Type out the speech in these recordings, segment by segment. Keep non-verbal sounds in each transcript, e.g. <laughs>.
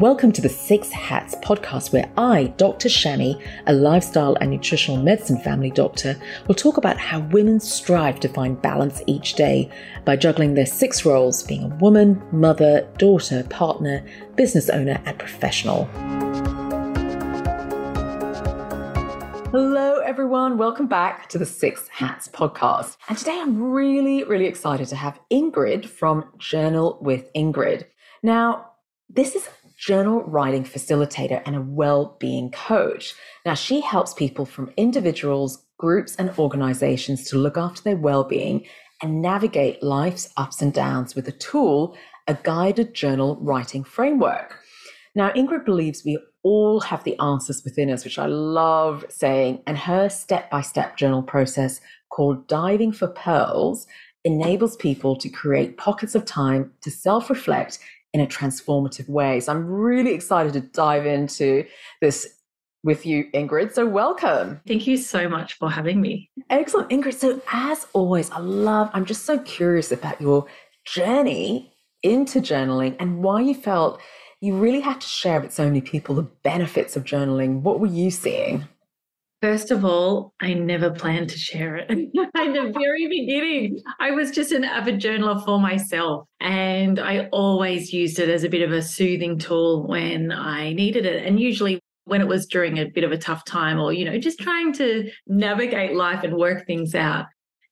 Welcome to the Six Hats podcast, where I, Dr. Shami, a lifestyle and nutritional medicine family doctor, will talk about how women strive to find balance each day by juggling their six roles being a woman, mother, daughter, partner, business owner, and professional. Hello, everyone. Welcome back to the Six Hats podcast. And today I'm really, really excited to have Ingrid from Journal with Ingrid. Now, this is journal writing facilitator and a well-being coach. Now, she helps people from individuals, groups, and organizations to look after their well-being and navigate life's ups and downs with a tool, a guided journal writing framework. Now, Ingrid believes we all have the answers within us, which I love saying, and her step by step journal process called Diving for Pearls enables people to create pockets of time to self reflect in a transformative way. So I'm really excited to dive into this with you, Ingrid. So welcome. Thank you so much for having me. Excellent, Ingrid. So as always, I love, I'm just so curious about your journey into journaling and why you felt you really had to share with so many people the benefits of journaling. What were you seeing? First of all, I never planned to share it. <laughs> In the very beginning, I was just an avid journaler for myself. And I always used it as a bit of a soothing tool when I needed it. And usually when it was during a bit of a tough time or, you know, just trying to navigate life and work things out.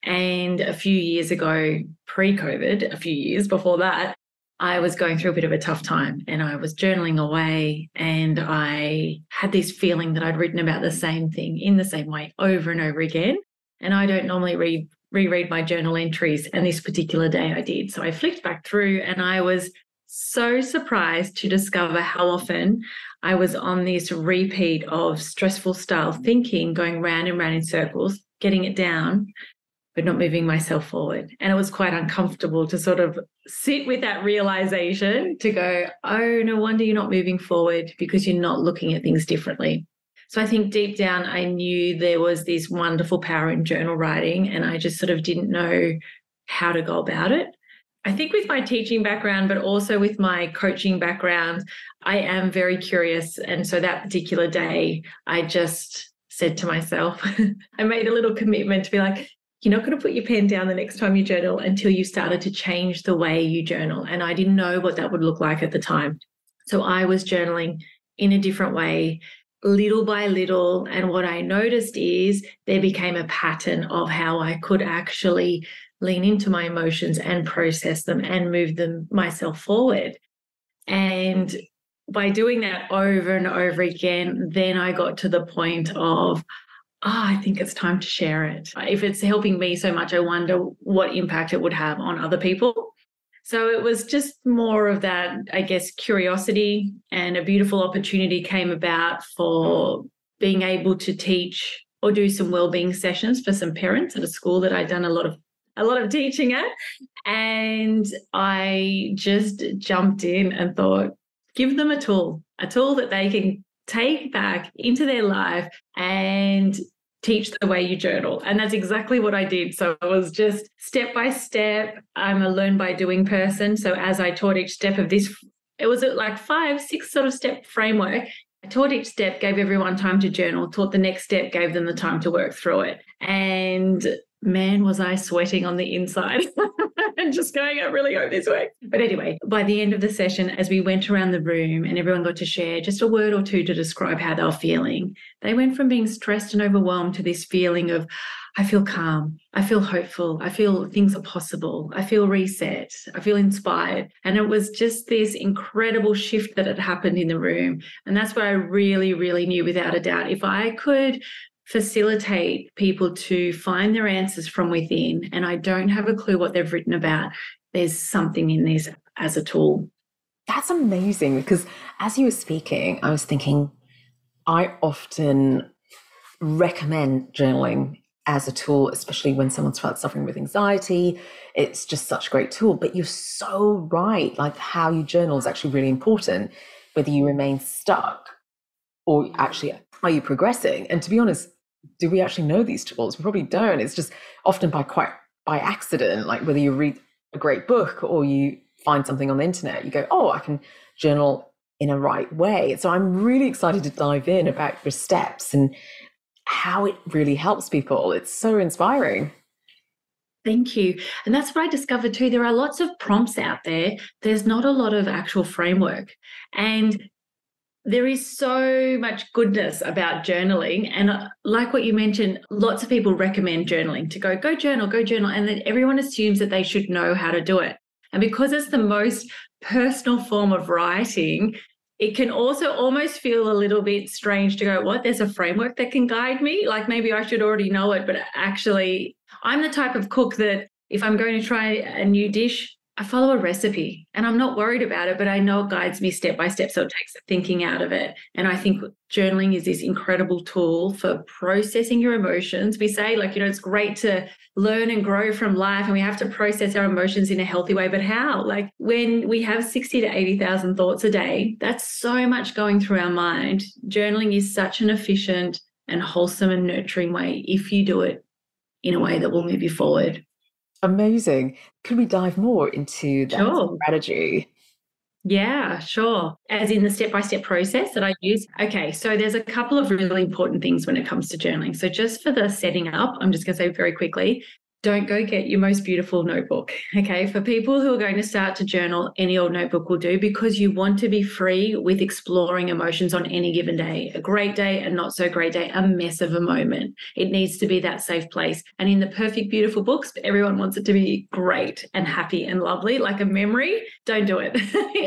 And a few years ago, pre COVID, a few years before that, I was going through a bit of a tough time and I was journaling away and I had this feeling that I'd written about the same thing in the same way over and over again. And I don't normally read reread my journal entries and this particular day I did. So I flicked back through and I was so surprised to discover how often I was on this repeat of stressful style thinking, going round and round in circles, getting it down, but not moving myself forward. And it was quite uncomfortable to sort of sit with that realization to go, oh, no wonder you're not moving forward because you're not looking at things differently. So I think deep down, I knew there was this wonderful power in journal writing, and I just sort of didn't know how to go about it. I think with my teaching background, but also with my coaching background, I am very curious. And so that particular day, I just said to myself, <laughs> I made a little commitment to be like, you're not going to put your pen down the next time you journal until you started to change the way you journal. And I didn't know what that would look like at the time. So I was journaling in a different way, little by little. And what I noticed is there became a pattern of how I could actually lean into my emotions and process them and move them myself forward. And by doing that over and over again, then I got to the point of, oh, I think it's time to share it. If it's helping me so much, I wonder what impact it would have on other people. So it was just more of that, I guess, curiosity and a beautiful opportunity came about for being able to teach or do some well-being sessions for some parents at a school that I'd done a lot of a lot of teaching at. And I just jumped in and thought, give them a tool, a tool that they can take back into their life and teach the way you journal. And that's exactly what I did. So it was just step by step. I'm a learn by doing person. So as I taught each step of this, it was like five, six sort of step framework. I taught each step, gave everyone time to journal, taught the next step, gave them the time to work through it. And man, was I sweating on the inside <laughs> and just going, I really hope this works. But anyway, by the end of the session, as we went around the room and everyone got to share just a word or two to describe how they were feeling, they went from being stressed and overwhelmed to this feeling of, I feel calm. I feel hopeful. I feel things are possible. I feel reset. I feel inspired. And it was just this incredible shift that had happened in the room. And that's where I really, really knew without a doubt if I could facilitate people to find their answers from within and I don't have a clue what they've written about, there's something in this as a tool. That's amazing because as you were speaking, I was thinking I often recommend journaling as a tool, especially when someone's suffering with anxiety. It's just such a great tool. But you're so right. Like how you journal is actually really important, whether you remain stuck or actually are you progressing. And to be honest, do we actually know these tools? We probably don't. It's just often by quite by accident, like whether you read a great book or you find something on the internet, you go, oh, I can journal in a right way. So I'm really excited to dive in about your steps and how it really helps people. It's so inspiring. Thank you. And that's what I discovered too. There are lots of prompts out there. There's not a lot of actual framework. And there is so much goodness about journaling. And uh, like what you mentioned, lots of people recommend journaling to go, go journal, go journal. And then everyone assumes that they should know how to do it. And because it's the most personal form of writing, it can also almost feel a little bit strange to go, what? There's a framework that can guide me. Like maybe I should already know it, but actually, I'm the type of cook that if I'm going to try a new dish, I follow a recipe and I'm not worried about it, but I know it guides me step by step. So it takes the thinking out of it. And I think journaling is this incredible tool for processing your emotions. We say, like, you know, it's great to learn and grow from life and we have to process our emotions in a healthy way. But how? Like, when we have 60 to 80,000 thoughts a day, that's so much going through our mind. Journaling is such an efficient and wholesome and nurturing way if you do it in a way that will move you forward. Amazing. Could we dive more into that sure. strategy? Yeah, sure. As in the step by step process that I use. Okay, so there's a couple of really important things when it comes to journaling. So, just for the setting up, I'm just going to say very quickly don't go get your most beautiful notebook. Okay. For people who are going to start to journal, any old notebook will do because you want to be free with exploring emotions on any given day. A great day, a not so great day, a mess of a moment. It needs to be that safe place. And in the perfect, beautiful books, everyone wants it to be great and happy and lovely, like a memory. Don't do it.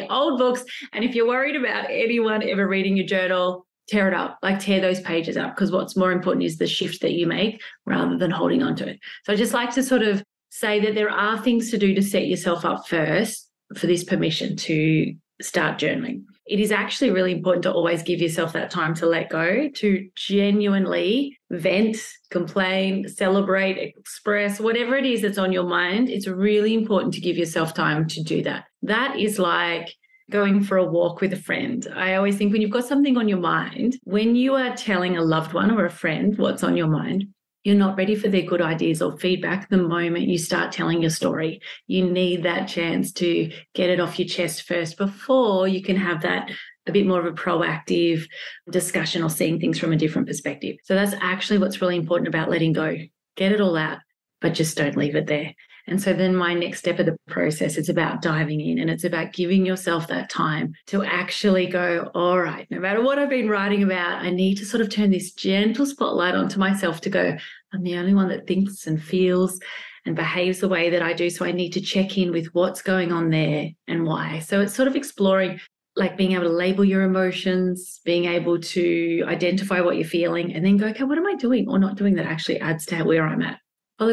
<laughs> old books. And if you're worried about anyone ever reading your journal, tear it up, like tear those pages up, because what's more important is the shift that you make rather than holding on to it. So I just like to sort of say that there are things to do to set yourself up first for this permission to start journaling. It is actually really important to always give yourself that time to let go, to genuinely vent, complain, celebrate, express, whatever it is that's on your mind. It's really important to give yourself time to do that. That is like going for a walk with a friend. I always think when you've got something on your mind, when you are telling a loved one or a friend what's on your mind, you're not ready for their good ideas or feedback the moment you start telling your story. You need that chance to get it off your chest first before you can have that a bit more of a proactive discussion or seeing things from a different perspective. So that's actually what's really important about letting go. Get it all out, but just don't leave it there. And so then my next step of the process is about diving in and it's about giving yourself that time to actually go, all right, no matter what I've been writing about, I need to sort of turn this gentle spotlight onto myself to go, I'm the only one that thinks and feels and behaves the way that I do. So I need to check in with what's going on there and why. So it's sort of exploring like being able to label your emotions, being able to identify what you're feeling, and then go, okay, what am I doing or not doing that actually adds to where I'm at?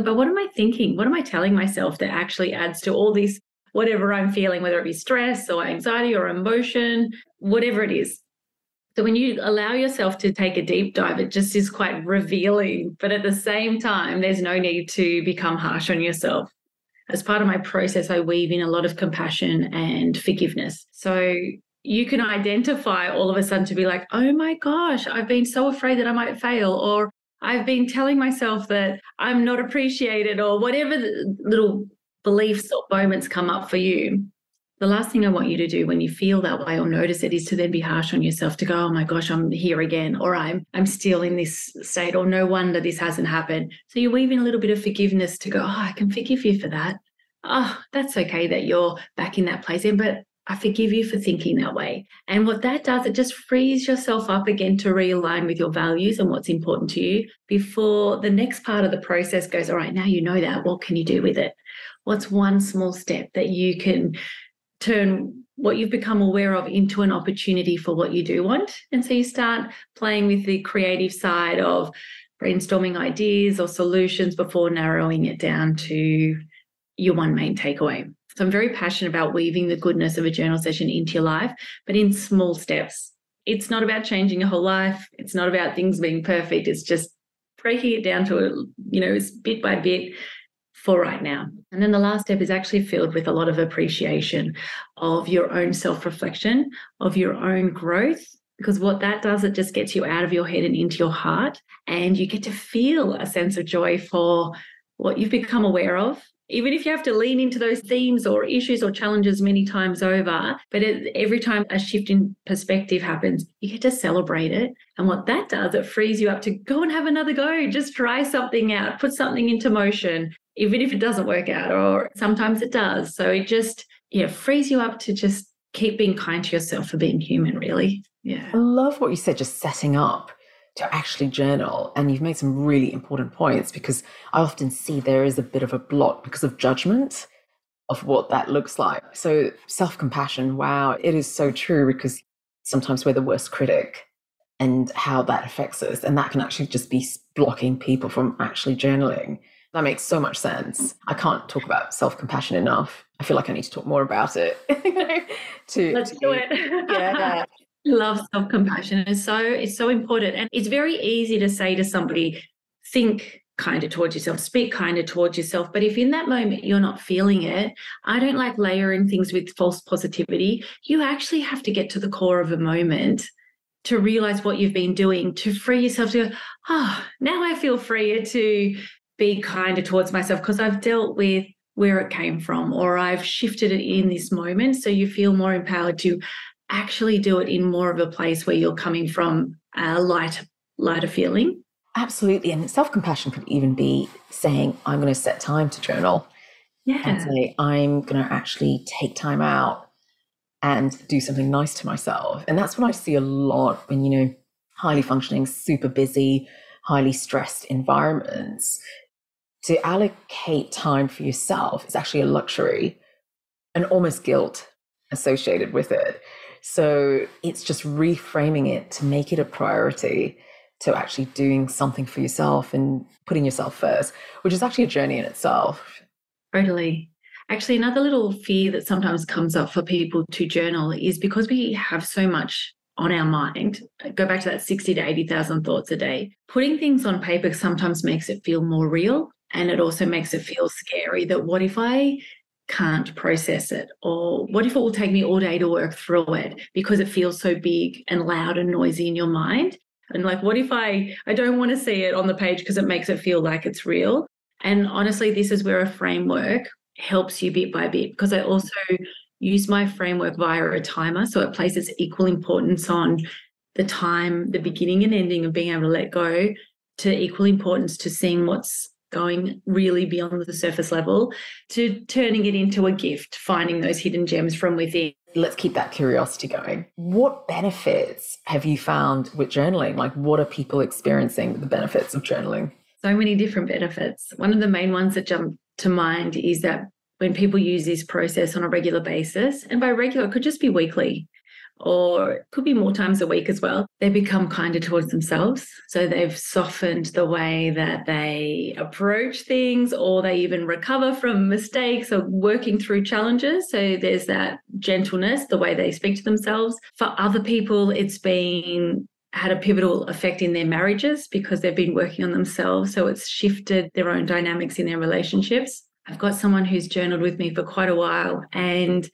But what am I thinking? What am I telling myself that actually adds to all this, whatever I'm feeling, whether it be stress or anxiety or emotion, whatever it is. So when you allow yourself to take a deep dive, it just is quite revealing. But at the same time, there's no need to become harsh on yourself. As part of my process, I weave in a lot of compassion and forgiveness. So you can identify all of a sudden to be like, oh my gosh, I've been so afraid that I might fail, or I've been telling myself that I'm not appreciated or whatever little beliefs or moments come up for you. The last thing I want you to do when you feel that way or notice it is to then be harsh on yourself to go, oh my gosh, I'm here again, or I'm I'm still in this state, or no wonder this hasn't happened. So you weave in a little bit of forgiveness to go, oh, I can forgive you for that. Oh, that's okay that you're back in that place. But I forgive you for thinking that way. And what that does, it just frees yourself up again to realign with your values and what's important to you before the next part of the process goes, all right, now you know that. What can you do with it? What's one small step that you can turn what you've become aware of into an opportunity for what you do want? And so you start playing with the creative side of brainstorming ideas or solutions before narrowing it down to your one main takeaway. So I'm very passionate about weaving the goodness of a journal session into your life, but in small steps. It's not about changing your whole life. It's not about things being perfect. It's just breaking it down to, a, you know, bit by bit for right now. And then the last step is actually filled with a lot of appreciation of your own self reflection, of your own growth. Because what that does, it just gets you out of your head and into your heart. And you get to feel a sense of joy for what you've become aware of even if you have to lean into those themes or issues or challenges many times over, but it, every time a shift in perspective happens, you get to celebrate it. And what that does, it frees you up to go and have another go, just try something out, put something into motion, even if it doesn't work out, or sometimes it does. So it just, yeah, frees you up to just keep being kind to yourself for being human, really. Yeah. I love what you said, just setting up to actually journal. And you've made some really important points because I often see there is a bit of a block because of judgment of what that looks like. So, self compassion, wow, it is so true because sometimes we're the worst critic and how that affects us. And that can actually just be blocking people from actually journaling. That makes so much sense. I can't talk about self compassion enough. I feel like I need to talk more about it. <laughs> to, Let's to, do it. yeah <laughs> love self-compassion it's so it's so important and it's very easy to say to somebody think kinder towards yourself speak kinder towards yourself but if in that moment you're not feeling it i don't like layering things with false positivity you actually have to get to the core of a moment to realize what you've been doing to free yourself to go oh, now i feel freer to be kinder towards myself because i've dealt with where it came from or I've shifted it in this moment. So you feel more empowered to actually do it in more of a place where you're coming from a light, lighter feeling. Absolutely. And self compassion could even be saying, I'm going to set time to journal. Yeah. And say, I'm going to actually take time out and do something nice to myself. And that's what I see a lot when, you know, highly functioning, super busy, highly stressed environments. To allocate time for yourself is actually a luxury and almost guilt associated with it. So it's just reframing it to make it a priority to actually doing something for yourself and putting yourself first, which is actually a journey in itself. Totally. Actually, another little fear that sometimes comes up for people to journal is because we have so much on our mind, go back to that 60 to 80,000 thoughts a day. Putting things on paper sometimes makes it feel more real. And it also makes it feel scary that what if I can't process it? Or what if it will take me all day to work through it because it feels so big and loud and noisy in your mind? And like, what if I I don't want to see it on the page because it makes it feel like it's real? And honestly, this is where a framework helps you bit by bit because I also use my framework via a timer. So it places equal importance on the time, the beginning and ending of being able to let go, to equal importance to seeing what's going really beyond the surface level to turning it into a gift, finding those hidden gems from within. Let's keep that curiosity going. What benefits have you found with journaling? Like, what are people experiencing the benefits of journaling? So many different benefits. One of the main ones that jump to mind is that when people use this process on a regular basis, and by regular, it could just be weekly, or it could be more times a week as well, they become kinder towards themselves. So they've softened the way that they approach things, or they even recover from mistakes or working through challenges. So there's that gentleness, the way they speak to themselves. For other people, it's been had a pivotal effect in their marriages because they've been working on themselves. So it's shifted their own dynamics in their relationships. I've got someone who's journaled with me for quite a while, and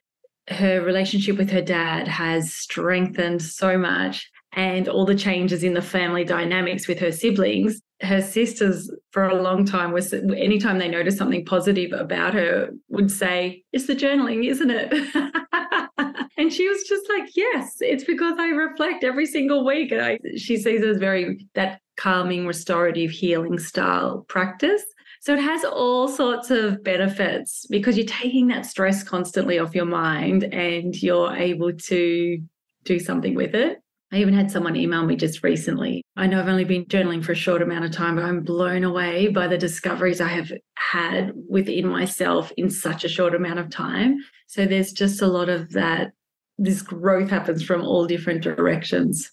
her relationship with her dad has strengthened so much and all the changes in the family dynamics with her siblings her sisters for a long time was anytime they noticed something positive about her would say it's the journaling isn't it? <laughs> And she was just like yes it's because i reflect every single week. And I, she sees it as very that calming restorative healing style practice so it has all sorts of benefits because you're taking that stress constantly off your mind and you're able to do something with it. I even had someone email me just recently. I know I've only been journaling for a short amount of time, but I'm blown away by the discoveries I have had within myself in such a short amount of time. So there's just a lot of that. This growth happens from all different directions.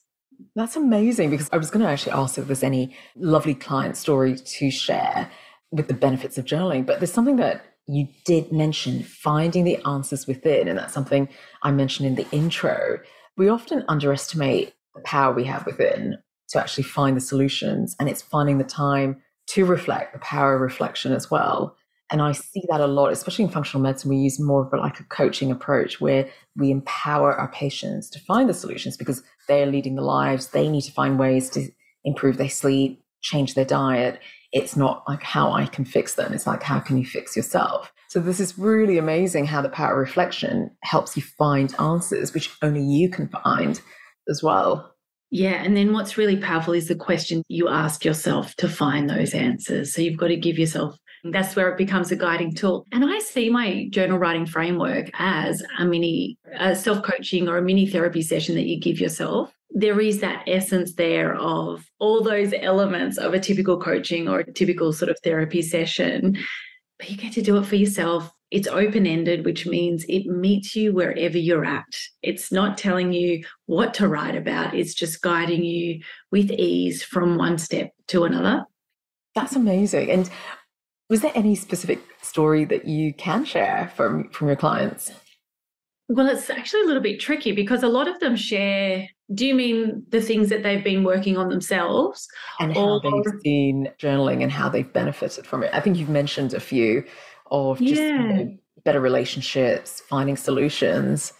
That's amazing because I was going to actually ask if there's any lovely client story to share with the benefits of journaling. But there's something that you did mention finding the answers within. And that's something I mentioned in the intro. We often underestimate the power we have within to actually find the solutions. And it's finding the time to reflect, the power of reflection as well. And I see that a lot, especially in functional medicine. We use more of a, like a coaching approach where we empower our patients to find the solutions because they're leading the lives. They need to find ways to improve their sleep, change their diet it's not like how I can fix them. It's like, how can you fix yourself? So this is really amazing how the power of reflection helps you find answers, which only you can find as well. Yeah. And then what's really powerful is the question you ask yourself to find those answers. So you've got to give yourself that's where it becomes a guiding tool. And I see my journal writing framework as a mini a self coaching or a mini therapy session that you give yourself. There is that essence there of all those elements of a typical coaching or a typical sort of therapy session, but you get to do it for yourself. It's open ended, which means it meets you wherever you're at. It's not telling you what to write about, it's just guiding you with ease from one step to another. That's amazing. And was there any specific story that you can share from from your clients? Well, it's actually a little bit tricky because a lot of them share. Do you mean the things that they've been working on themselves? And how or, they've seen journaling and how they've benefited from it. I think you've mentioned a few of just yeah. you know, better relationships, finding solutions.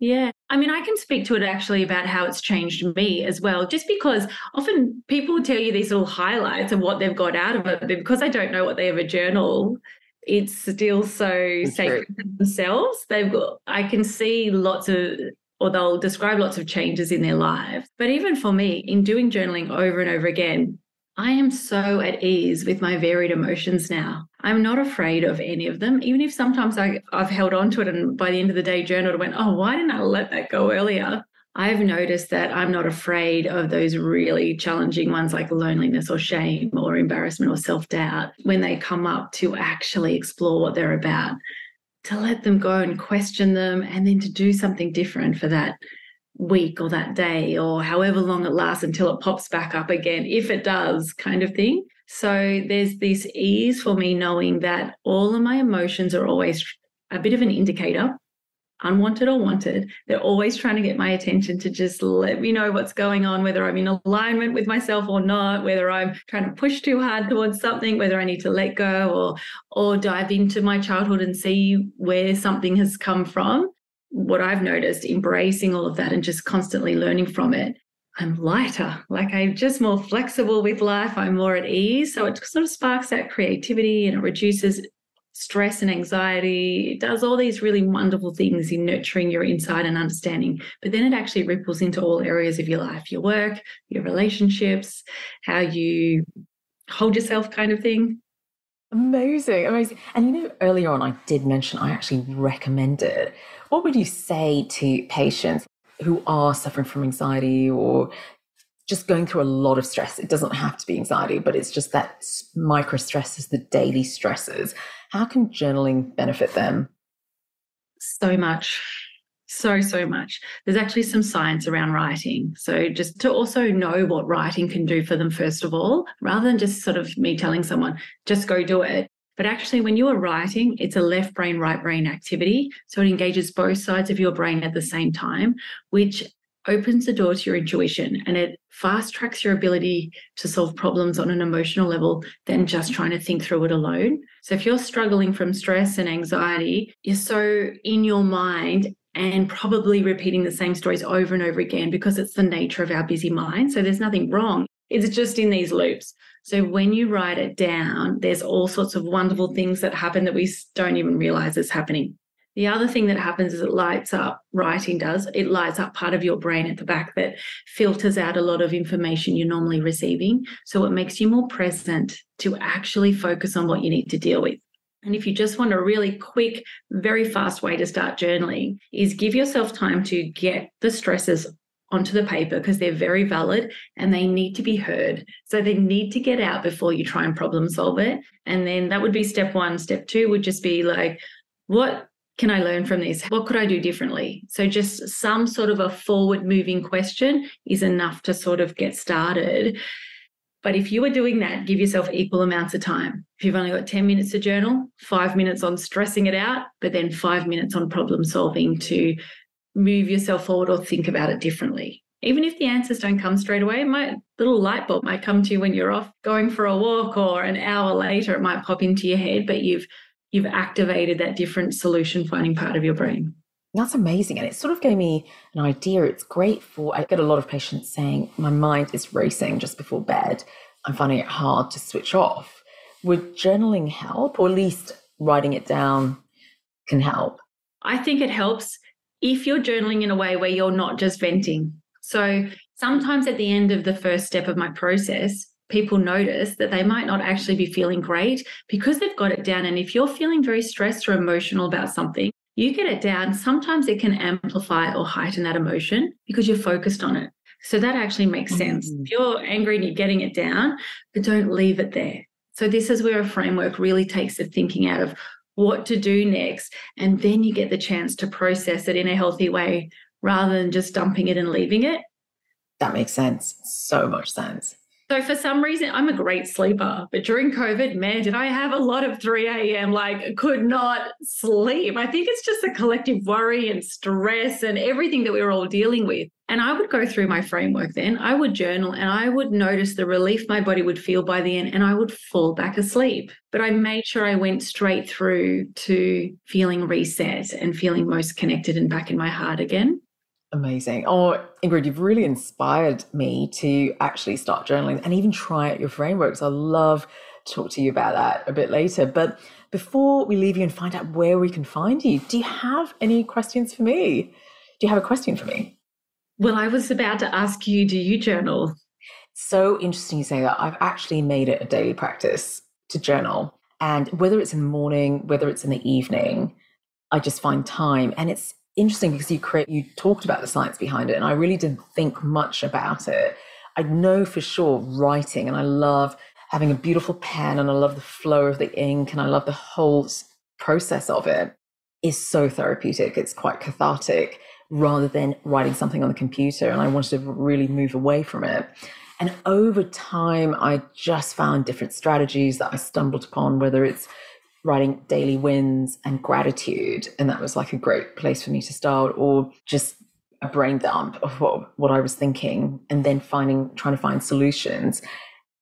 Yeah. I mean, I can speak to it actually about how it's changed me as well, just because often people tell you these little highlights of what they've got out of it. But because I don't know what they ever journal, it's still so sacred to themselves. They've got, I can see lots of, or they'll describe lots of changes in their lives. But even for me, in doing journaling over and over again, I am so at ease with my varied emotions now. I'm not afraid of any of them, even if sometimes I, I've held on to it and by the end of the day journaled and went, oh, why didn't I let that go earlier? I've noticed that I'm not afraid of those really challenging ones like loneliness or shame or embarrassment or self doubt when they come up to actually explore what they're about, to let them go and question them, and then to do something different for that week or that day or however long it lasts until it pops back up again, if it does, kind of thing. So there's this ease for me knowing that all of my emotions are always a bit of an indicator, unwanted or wanted. They're always trying to get my attention to just let me know what's going on, whether I'm in alignment with myself or not, whether I'm trying to push too hard towards something, whether I need to let go or or dive into my childhood and see where something has come from what I've noticed, embracing all of that and just constantly learning from it, I'm lighter. Like I'm just more flexible with life. I'm more at ease. So it sort of sparks that creativity and it reduces stress and anxiety. It does all these really wonderful things in nurturing your insight and understanding. But then it actually ripples into all areas of your life your work, your relationships, how you hold yourself, kind of thing. Amazing, amazing. And you know, earlier on, I did mention I actually recommend it. What would you say to patients who are suffering from anxiety or just going through a lot of stress? It doesn't have to be anxiety, but it's just that micro stresses, the daily stresses. How can journaling benefit them? So much. So, so much. There's actually some science around writing. So, just to also know what writing can do for them, first of all, rather than just sort of me telling someone, just go do it. But actually, when you are writing, it's a left brain, right brain activity. So, it engages both sides of your brain at the same time, which opens the door to your intuition and it fast tracks your ability to solve problems on an emotional level than just trying to think through it alone. So, if you're struggling from stress and anxiety, you're so in your mind and probably repeating the same stories over and over again because it's the nature of our busy mind. So there's nothing wrong. It's just in these loops. So when you write it down, there's all sorts of wonderful things that happen that we don't even realize is happening. The other thing that happens is it lights up, writing does, it lights up part of your brain at the back that filters out a lot of information you're normally receiving. So it makes you more present to actually focus on what you need to deal with. And if you just want a really quick, very fast way to start journaling, is give yourself time to get the stresses onto the paper because they're very valid and they need to be heard. So they need to get out before you try and problem solve it. And then that would be step one. Step two would just be like, what can I learn from this? What could I do differently? So just some sort of a forward moving question is enough to sort of get started. But if you are doing that, give yourself equal amounts of time. If you've only got 10 minutes to journal, five minutes on stressing it out, but then five minutes on problem solving to move yourself forward or think about it differently. Even if the answers don't come straight away, my little light bulb might come to you when you're off going for a walk or an hour later, it might pop into your head, but you've you've activated that different solution finding part of your brain. That's amazing. And it sort of gave me an idea. It's great for, I get a lot of patients saying, my mind is racing just before bed. I'm finding it hard to switch off. would journaling help, or at least writing it down can help? I think it helps if you're journaling in a way where you're not just venting. So sometimes at the end of the first step of my process, people notice that they might not actually be feeling great because they've got it down. And if you're feeling very stressed or emotional about something, you get it down. Sometimes it can amplify or heighten that emotion because you're focused on it. So that actually makes sense. Mm-hmm. If you're angry and you're getting it down, but don't leave it there. So this is where a framework really takes the thinking out of what to do next. And then you get the chance to process it in a healthy way rather than just dumping it and leaving it. That makes sense. So much sense. So for some reason, I'm a great sleeper, but during COVID, man, did I have a lot of 3 a.m. like could not sleep. I think it's just the collective worry and stress and everything that we were all dealing with. And I would go through my framework then. I would journal and I would notice the relief my body would feel by the end and I would fall back asleep. But I made sure I went straight through to feeling reset and feeling most connected and back in my heart again. Amazing. Oh, Ingrid, you've really inspired me to actually start journaling and even try out your frameworks. I love to talk to you about that a bit later. But before we leave you and find out where we can find you, do you have any questions for me? Do you have a question for me? Well, I was about to ask you, do you journal? So interesting you say that. I've actually made it a daily practice to journal. And whether it's in the morning, whether it's in the evening, I just find time. And it's interesting because you create you talked about the science behind it and i really didn't think much about it. I know for sure writing and i love having a beautiful pen and i love the flow of the ink and i love the whole process of it is so therapeutic. It's quite cathartic rather than writing something on the computer and i wanted to really move away from it. And over time i just found different strategies that i stumbled upon whether it's writing daily wins and gratitude. And that was like a great place for me to start, or just a brain dump of what, what I was thinking, and then finding, trying to find solutions.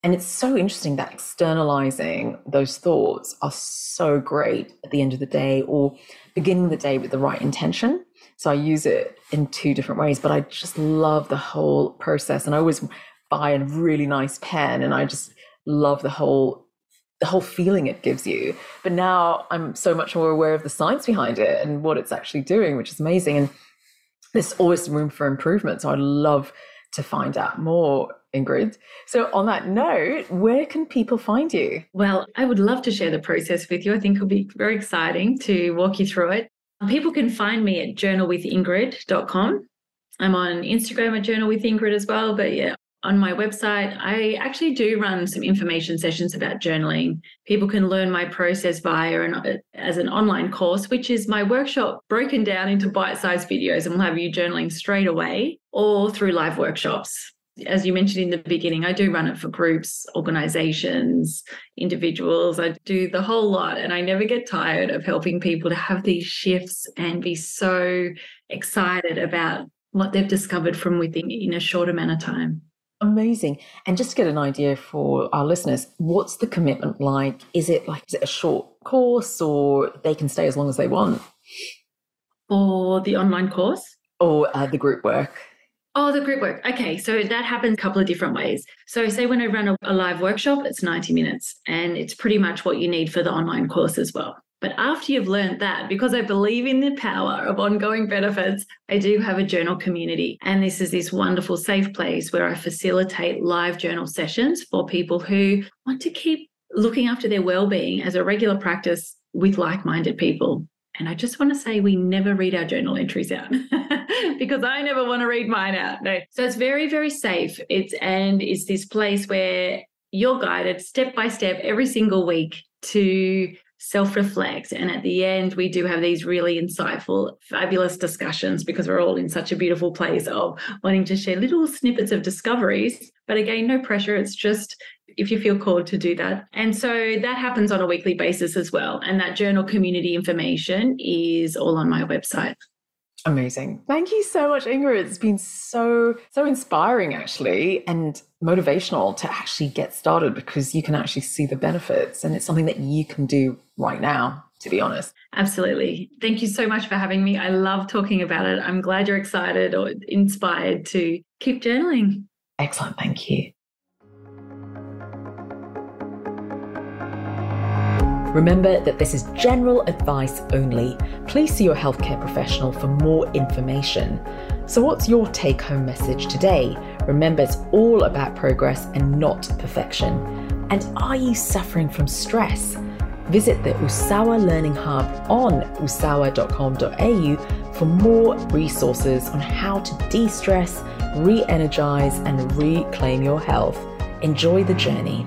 And it's so interesting that externalizing those thoughts are so great at the end of the day, or beginning the day with the right intention. So I use it in two different ways, but I just love the whole process. And I always buy a really nice pen, and I just love the whole the whole feeling it gives you. But now I'm so much more aware of the science behind it and what it's actually doing, which is amazing. And there's always room for improvement. So I'd love to find out more, Ingrid. So, on that note, where can people find you? Well, I would love to share the process with you. I think it'll be very exciting to walk you through it. People can find me at journalwithingrid.com. I'm on Instagram at journalwithingrid as well. But yeah, on my website, I actually do run some information sessions about journaling. People can learn my process via an, as an online course, which is my workshop broken down into bite-sized videos, and we'll have you journaling straight away, or through live workshops. As you mentioned in the beginning, I do run it for groups, organizations, individuals. I do the whole lot, and I never get tired of helping people to have these shifts and be so excited about what they've discovered from within in a short amount of time. Amazing. And just to get an idea for our listeners, what's the commitment like? Is it like is it a short course or they can stay as long as they want? For the online course? Or uh, the group work? Oh, the group work. Okay. So that happens a couple of different ways. So, say when I run a, a live workshop, it's 90 minutes and it's pretty much what you need for the online course as well. But after you've learned that, because I believe in the power of ongoing benefits, I do have a journal community. And this is this wonderful safe place where I facilitate live journal sessions for people who want to keep looking after their well-being as a regular practice with like-minded people. And I just want to say we never read our journal entries out <laughs> because I never want to read mine out. No. So it's very, very safe. It's and it's this place where you're guided step by step every single week to self reflect. And at the end, we do have these really insightful, fabulous discussions because we're all in such a beautiful place of wanting to share little snippets of discoveries. But again, no pressure. It's just if you feel called to do that. And so that happens on a weekly basis as well. And that journal community information is all on my website. Amazing. Thank you so much, Ingrid. It's been so, so inspiring actually and motivational to actually get started because you can actually see the benefits and it's something that you can do right now, to be honest. Absolutely. Thank you so much for having me. I love talking about it. I'm glad you're excited or inspired to keep journaling. Excellent. Thank you. Remember that this is general advice only. Please see your healthcare professional for more information. So, what's your take home message today? Remember, it's all about progress and not perfection. And are you suffering from stress? Visit the Usawa Learning Hub on usawa.com.au for more resources on how to de stress, re energize, and reclaim your health. Enjoy the journey.